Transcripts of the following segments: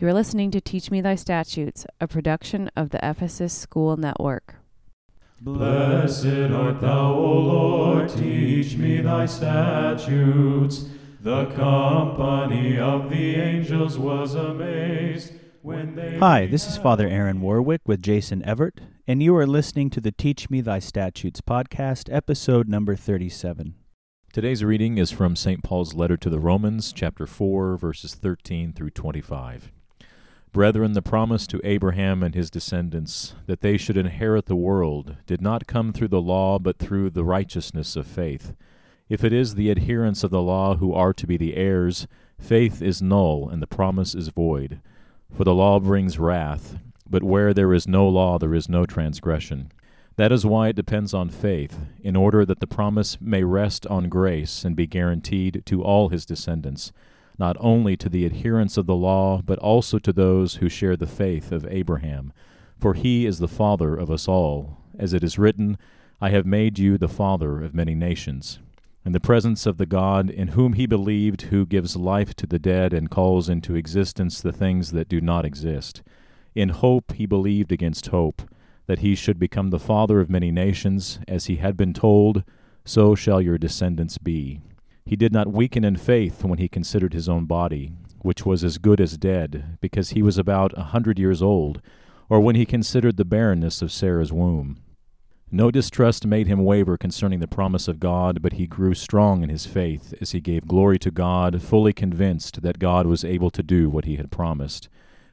You're listening to Teach Me Thy Statutes, a production of the Ephesus School Network. Blessed art thou, O Lord, teach me thy statutes. The company of the angels was amazed when they. Hi, this is Father Aaron Warwick with Jason Everett, and you are listening to the Teach Me Thy Statutes podcast, episode number 37. Today's reading is from St. Paul's letter to the Romans, chapter 4, verses 13 through 25. Brethren, the promise to Abraham and his descendants that they should inherit the world did not come through the law, but through the righteousness of faith. If it is the adherents of the law who are to be the heirs, faith is null and the promise is void. For the law brings wrath, but where there is no law, there is no transgression. That is why it depends on faith, in order that the promise may rest on grace and be guaranteed to all his descendants not only to the adherents of the law, but also to those who share the faith of Abraham. For he is the father of us all. As it is written, I have made you the father of many nations. In the presence of the God in whom he believed, who gives life to the dead and calls into existence the things that do not exist. In hope he believed against hope, that he should become the father of many nations, as he had been told, So shall your descendants be. He did not weaken in faith when he considered his own body, which was as good as dead, because he was about a hundred years old, or when he considered the barrenness of Sarah's womb. No distrust made him waver concerning the promise of God, but he grew strong in his faith as he gave glory to God, fully convinced that God was able to do what he had promised.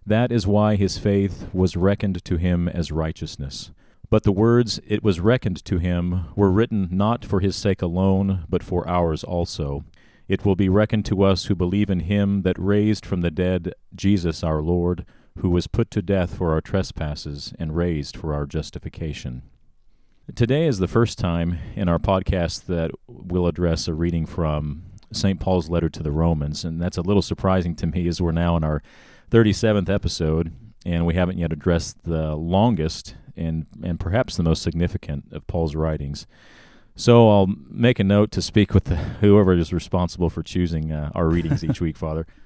That is why his faith was reckoned to him as righteousness. But the words, It was reckoned to him, were written not for his sake alone, but for ours also. It will be reckoned to us who believe in him that raised from the dead Jesus our Lord, who was put to death for our trespasses and raised for our justification. Today is the first time in our podcast that we'll address a reading from St. Paul's letter to the Romans, and that's a little surprising to me as we're now in our 37th episode, and we haven't yet addressed the longest and, and perhaps the most significant of Paul's writings. So I'll make a note to speak with the, whoever is responsible for choosing uh, our readings each week, Father.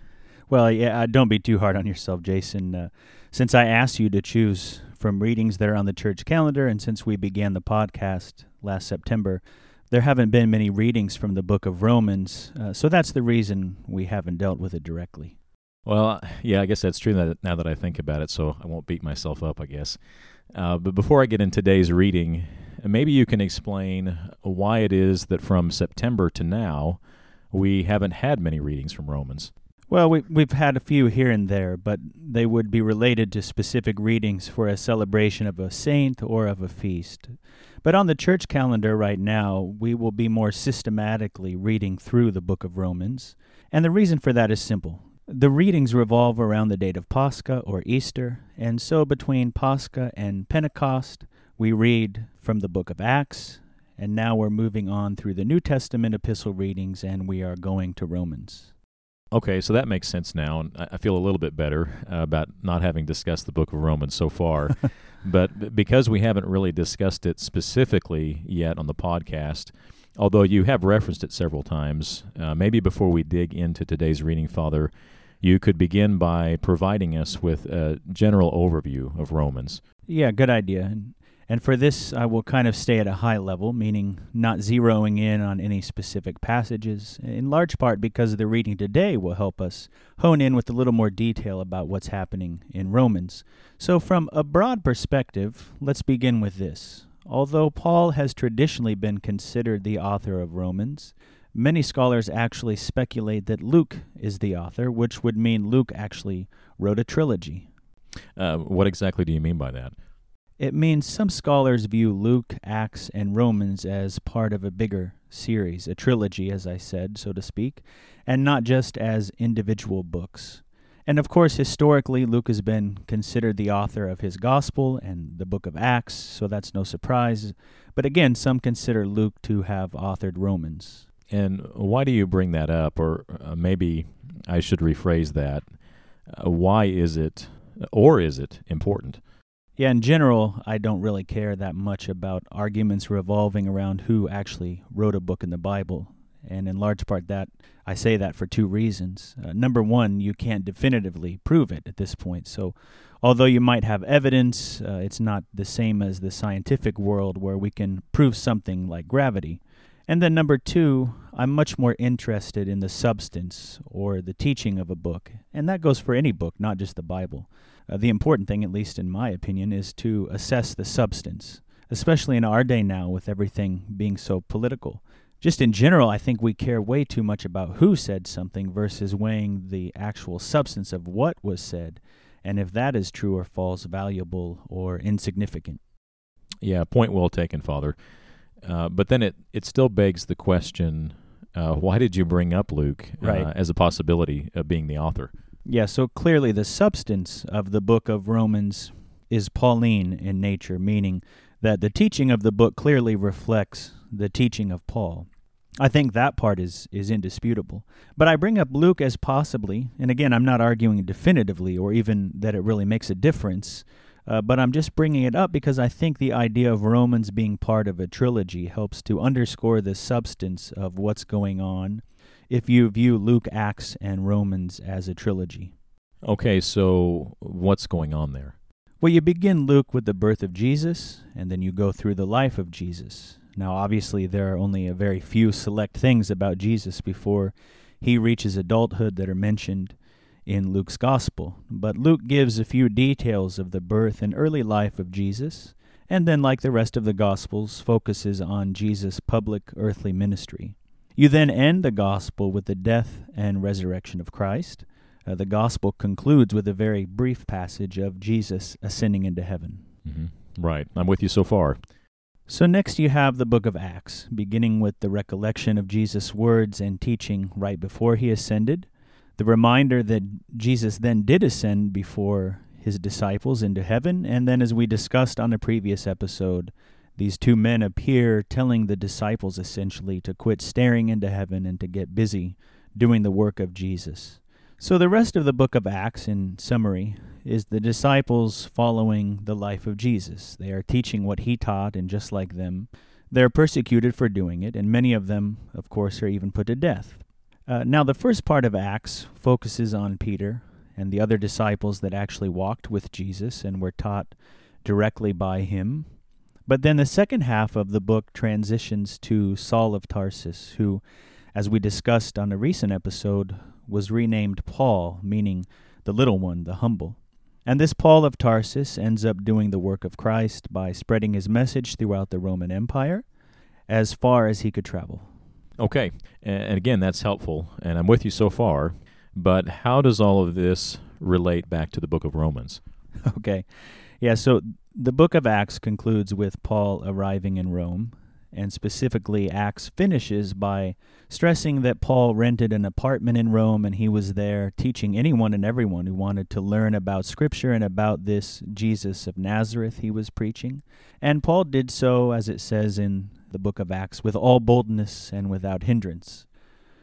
Well, yeah, uh, don't be too hard on yourself, Jason. Uh, since I asked you to choose from readings that are on the church calendar, and since we began the podcast last September, there haven't been many readings from the book of Romans. Uh, so that's the reason we haven't dealt with it directly. Well, yeah, I guess that's true that, now that I think about it, so I won't beat myself up, I guess. Uh, but before I get into today's reading, maybe you can explain why it is that from September to now we haven't had many readings from Romans. Well, we, we've had a few here and there, but they would be related to specific readings for a celebration of a saint or of a feast. But on the church calendar right now, we will be more systematically reading through the book of Romans. And the reason for that is simple. The readings revolve around the date of Pascha or Easter, and so between Pascha and Pentecost, we read from the book of Acts, and now we're moving on through the New Testament epistle readings, and we are going to Romans. Okay, so that makes sense now, and I feel a little bit better uh, about not having discussed the book of Romans so far. but because we haven't really discussed it specifically yet on the podcast, although you have referenced it several times, uh, maybe before we dig into today's reading, Father, you could begin by providing us with a general overview of Romans. Yeah, good idea. And for this, I will kind of stay at a high level, meaning not zeroing in on any specific passages, in large part because the reading today will help us hone in with a little more detail about what's happening in Romans. So, from a broad perspective, let's begin with this. Although Paul has traditionally been considered the author of Romans, Many scholars actually speculate that Luke is the author, which would mean Luke actually wrote a trilogy. Uh, what exactly do you mean by that? It means some scholars view Luke, Acts, and Romans as part of a bigger series, a trilogy, as I said, so to speak, and not just as individual books. And of course, historically, Luke has been considered the author of his gospel and the book of Acts, so that's no surprise. But again, some consider Luke to have authored Romans. And why do you bring that up? Or uh, maybe I should rephrase that. Uh, why is it, or is it important? Yeah, in general, I don't really care that much about arguments revolving around who actually wrote a book in the Bible. And in large part, that I say that for two reasons. Uh, number one, you can't definitively prove it at this point. So, although you might have evidence, uh, it's not the same as the scientific world where we can prove something like gravity. And then number two, I'm much more interested in the substance or the teaching of a book. And that goes for any book, not just the Bible. Uh, the important thing, at least in my opinion, is to assess the substance, especially in our day now with everything being so political. Just in general, I think we care way too much about who said something versus weighing the actual substance of what was said, and if that is true or false, valuable or insignificant. Yeah, point well taken, Father. Uh, but then it, it still begs the question uh, why did you bring up Luke uh, Right. as a possibility of being the author? Yeah, so clearly the substance of the book of Romans is Pauline in nature, meaning that the teaching of the book clearly reflects the teaching of Paul. I think that part is, is indisputable. But I bring up Luke as possibly, and again, I'm not arguing definitively or even that it really makes a difference, uh, but I'm just bringing it up because I think the idea of Romans being part of a trilogy helps to underscore the substance of what's going on if you view Luke, Acts, and Romans as a trilogy. Okay, so what's going on there? Well, you begin Luke with the birth of Jesus, and then you go through the life of Jesus. Now, obviously, there are only a very few select things about Jesus before he reaches adulthood that are mentioned in Luke's gospel. But Luke gives a few details of the birth and early life of Jesus, and then, like the rest of the gospels, focuses on Jesus' public earthly ministry. You then end the gospel with the death and resurrection of Christ. Uh, the gospel concludes with a very brief passage of Jesus ascending into heaven. hmm Right, I'm with you so far. So, next you have the book of Acts, beginning with the recollection of Jesus' words and teaching right before he ascended, the reminder that Jesus then did ascend before his disciples into heaven, and then, as we discussed on the previous episode, these two men appear telling the disciples essentially to quit staring into heaven and to get busy doing the work of Jesus. So, the rest of the book of Acts, in summary, is the disciples following the life of Jesus. They are teaching what he taught, and just like them, they're persecuted for doing it, and many of them, of course, are even put to death. Uh, now, the first part of Acts focuses on Peter and the other disciples that actually walked with Jesus and were taught directly by him. But then the second half of the book transitions to Saul of Tarsus, who, as we discussed on a recent episode, was renamed Paul, meaning the little one, the humble. And this Paul of Tarsus ends up doing the work of Christ by spreading his message throughout the Roman Empire as far as he could travel. Okay, and again, that's helpful, and I'm with you so far. But how does all of this relate back to the book of Romans? Okay. Yeah, so the book of Acts concludes with Paul arriving in Rome, and specifically, Acts finishes by stressing that Paul rented an apartment in Rome and he was there teaching anyone and everyone who wanted to learn about Scripture and about this Jesus of Nazareth he was preaching. And Paul did so, as it says in the book of Acts, with all boldness and without hindrance.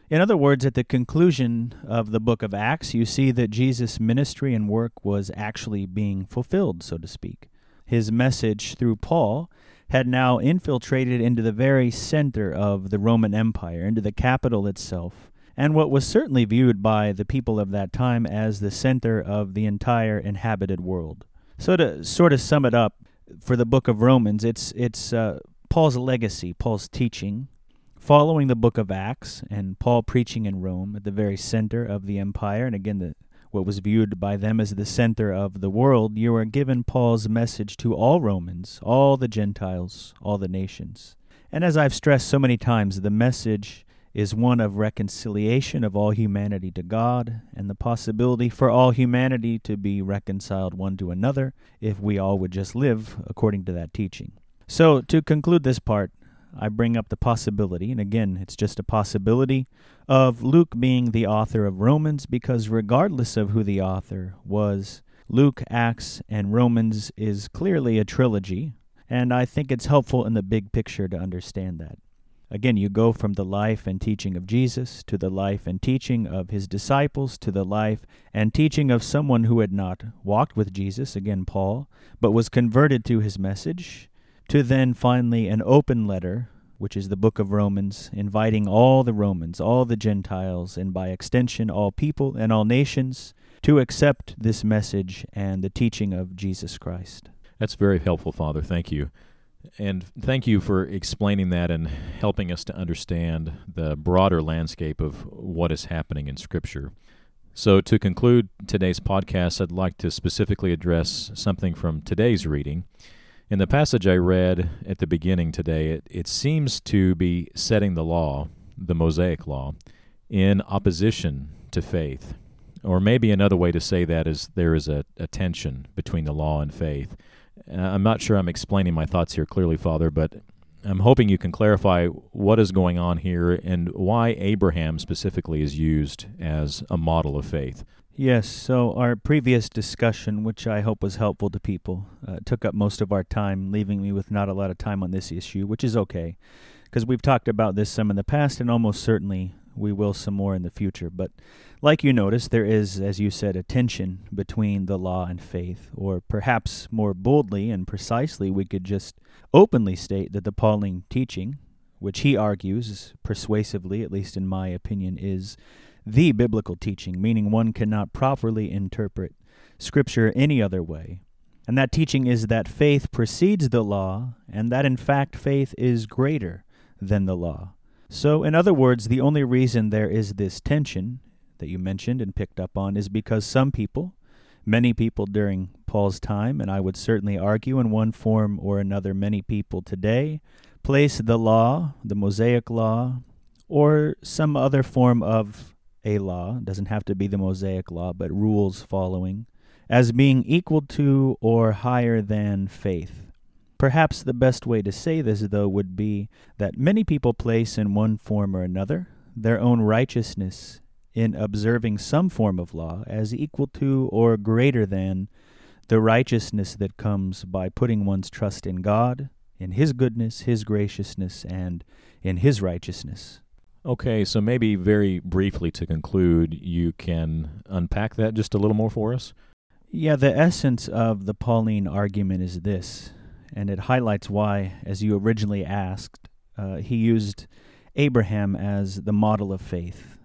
In other words, at the conclusion of the book of Acts, you see that Jesus' ministry and work was actually being fulfilled, so to speak. His message through Paul had now infiltrated into the very center of the Roman Empire, into the capital itself, and what was certainly viewed by the people of that time as the center of the entire inhabited world. So, to sort of sum it up for the book of Romans, it's, it's uh, Paul's legacy, Paul's teaching, following the book of Acts and Paul preaching in Rome at the very center of the empire, and again, the, what was viewed by them as the center of the world, you are given Paul's message to all Romans, all the Gentiles, all the nations. And as I've stressed so many times, the message is one of reconciliation of all humanity to God and the possibility for all humanity to be reconciled one to another if we all would just live according to that teaching. So, to conclude this part, I bring up the possibility, and again, it's just a possibility, of Luke being the author of Romans because, regardless of who the author was, Luke, Acts, and Romans is clearly a trilogy, and I think it's helpful in the big picture to understand that. Again, you go from the life and teaching of Jesus to the life and teaching of his disciples to the life and teaching of someone who had not walked with Jesus, again, Paul, but was converted to his message, to then finally an open letter which is the book of Romans, inviting all the Romans, all the Gentiles, and by extension all people and all nations to accept this message and the teaching of Jesus Christ. That's very helpful, Father. Thank you. And thank you for explaining that and helping us to understand the broader landscape of what is happening in Scripture. So, to conclude today's podcast, I'd like to specifically address something from today's reading. In the passage I read at the beginning today, it, it seems to be setting the law, the Mosaic law, in opposition to faith. Or maybe another way to say that is there is a, a tension between the law and faith. Uh, I'm not sure I'm explaining my thoughts here clearly, Father, but I'm hoping you can clarify what is going on here and why Abraham specifically is used as a model of faith. Yes, so our previous discussion, which I hope was helpful to people, uh, took up most of our time, leaving me with not a lot of time on this issue, which is okay, because we've talked about this some in the past and almost certainly we will some more in the future. But like you noticed, there is, as you said, a tension between the law and faith, or perhaps more boldly and precisely, we could just openly state that the Pauline teaching, which he argues persuasively, at least in my opinion, is the biblical teaching, meaning one cannot properly interpret Scripture any other way. And that teaching is that faith precedes the law, and that in fact faith is greater than the law. So, in other words, the only reason there is this tension that you mentioned and picked up on is because some people, many people during Paul's time, and I would certainly argue in one form or another, many people today, place the law, the Mosaic law, or some other form of a law, doesn't have to be the Mosaic law, but rules following, as being equal to or higher than faith. Perhaps the best way to say this, though, would be that many people place in one form or another their own righteousness in observing some form of law as equal to or greater than the righteousness that comes by putting one's trust in God, in His goodness, His graciousness, and in His righteousness. Okay, so maybe very briefly to conclude, you can unpack that just a little more for us? Yeah, the essence of the Pauline argument is this and it highlights why, as you originally asked, uh, he used Abraham as the model of faith.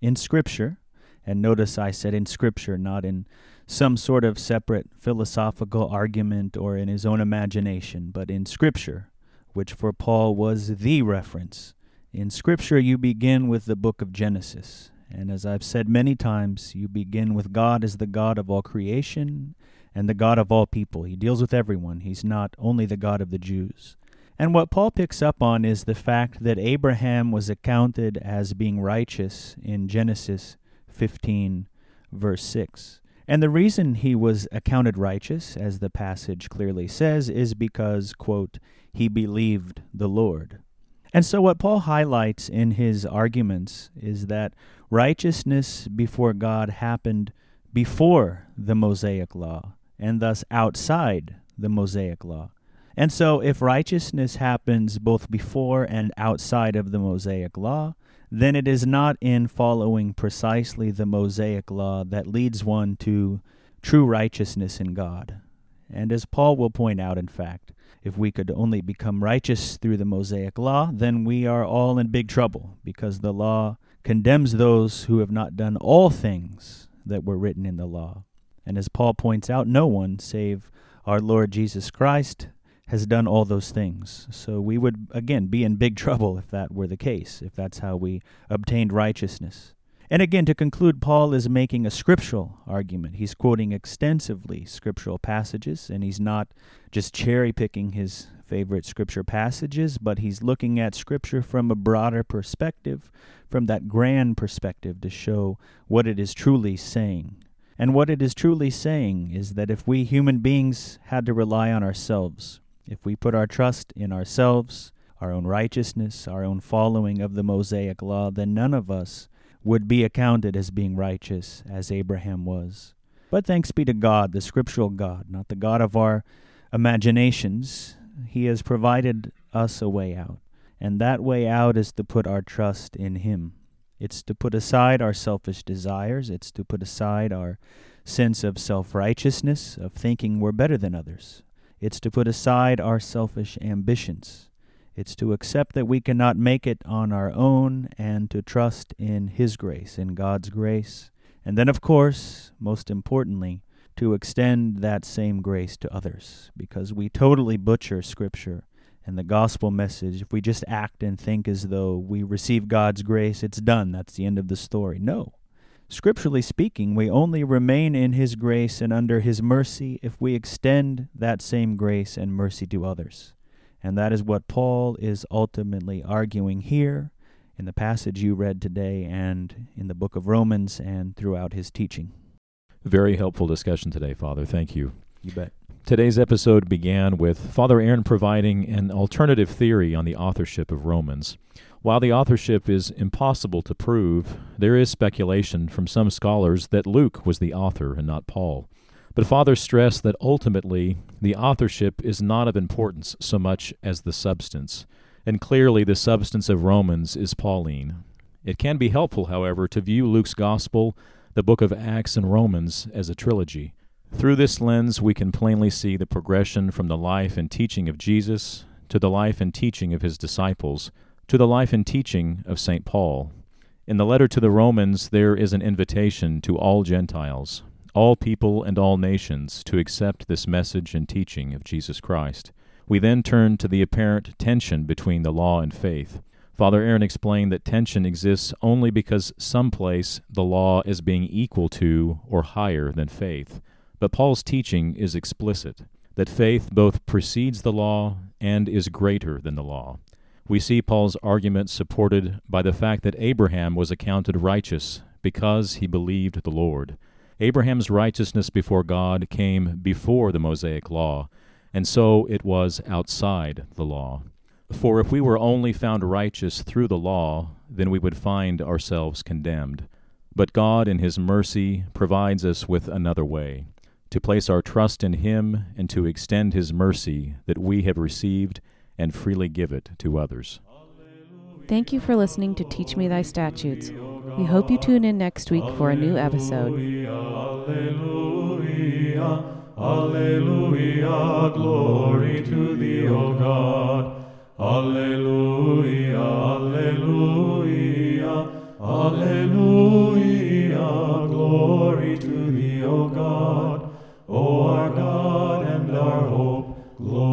In Scripture, and notice I said in Scripture, not in some sort of separate philosophical argument or in his own imagination, but in Scripture, which for Paul was the reference. In Scripture, you begin with the book of Genesis. And as I've said many times, you begin with God as the God of all creation and the God of all people. He deals with everyone. He's not only the God of the Jews. And what Paul picks up on is the fact that Abraham was accounted as being righteous in Genesis 15, verse 6. And the reason he was accounted righteous, as the passage clearly says, is because, quote, he believed the Lord. And so, what Paul highlights in his arguments is that righteousness before God happened before the Mosaic law and thus outside the Mosaic law. And so, if righteousness happens both before and outside of the Mosaic law, then it is not in following precisely the Mosaic law that leads one to true righteousness in God. And as Paul will point out, in fact, if we could only become righteous through the Mosaic law, then we are all in big trouble, because the law condemns those who have not done all things that were written in the law. And as Paul points out, no one save our Lord Jesus Christ has done all those things. So we would, again, be in big trouble if that were the case, if that's how we obtained righteousness. And again, to conclude, Paul is making a scriptural argument. He's quoting extensively scriptural passages, and he's not just cherry picking his favorite scripture passages, but he's looking at scripture from a broader perspective, from that grand perspective, to show what it is truly saying. And what it is truly saying is that if we human beings had to rely on ourselves, if we put our trust in ourselves, our own righteousness, our own following of the Mosaic law, then none of us would be accounted as being righteous as Abraham was. But thanks be to God, the scriptural God, not the God of our imaginations. He has provided us a way out. And that way out is to put our trust in Him. It's to put aside our selfish desires. It's to put aside our sense of self righteousness, of thinking we're better than others. It's to put aside our selfish ambitions. It's to accept that we cannot make it on our own and to trust in His grace, in God's grace. And then, of course, most importantly, to extend that same grace to others because we totally butcher Scripture and the gospel message if we just act and think as though we receive God's grace, it's done, that's the end of the story. No. Scripturally speaking, we only remain in His grace and under His mercy if we extend that same grace and mercy to others. And that is what Paul is ultimately arguing here in the passage you read today and in the book of Romans and throughout his teaching. Very helpful discussion today, Father. Thank you. You bet. Today's episode began with Father Aaron providing an alternative theory on the authorship of Romans. While the authorship is impossible to prove, there is speculation from some scholars that Luke was the author and not Paul. But Father stressed that ultimately the authorship is not of importance so much as the substance, and clearly the substance of Romans is Pauline. It can be helpful, however, to view Luke's Gospel, the book of Acts, and Romans as a trilogy. Through this lens, we can plainly see the progression from the life and teaching of Jesus to the life and teaching of his disciples to the life and teaching of St. Paul. In the letter to the Romans, there is an invitation to all Gentiles, all people and all nations to accept this message and teaching of Jesus Christ. We then turn to the apparent tension between the law and faith. Father Aaron explained that tension exists only because someplace the law is being equal to or higher than faith. But Paul's teaching is explicit that faith both precedes the law and is greater than the law. We see Paul's argument supported by the fact that Abraham was accounted righteous because he believed the Lord. Abraham's righteousness before God came before the Mosaic law, and so it was outside the law. For if we were only found righteous through the law, then we would find ourselves condemned. But God, in His mercy, provides us with another way to place our trust in Him and to extend His mercy that we have received and freely give it to others. Thank you for listening to Teach Me Thy Statutes. We hope you tune in next week for a new episode. Alleluia, Alleluia, glory to thee, O God. Alleluia, Alleluia, Alleluia, glory to thee, O God. O our God and our hope, glory.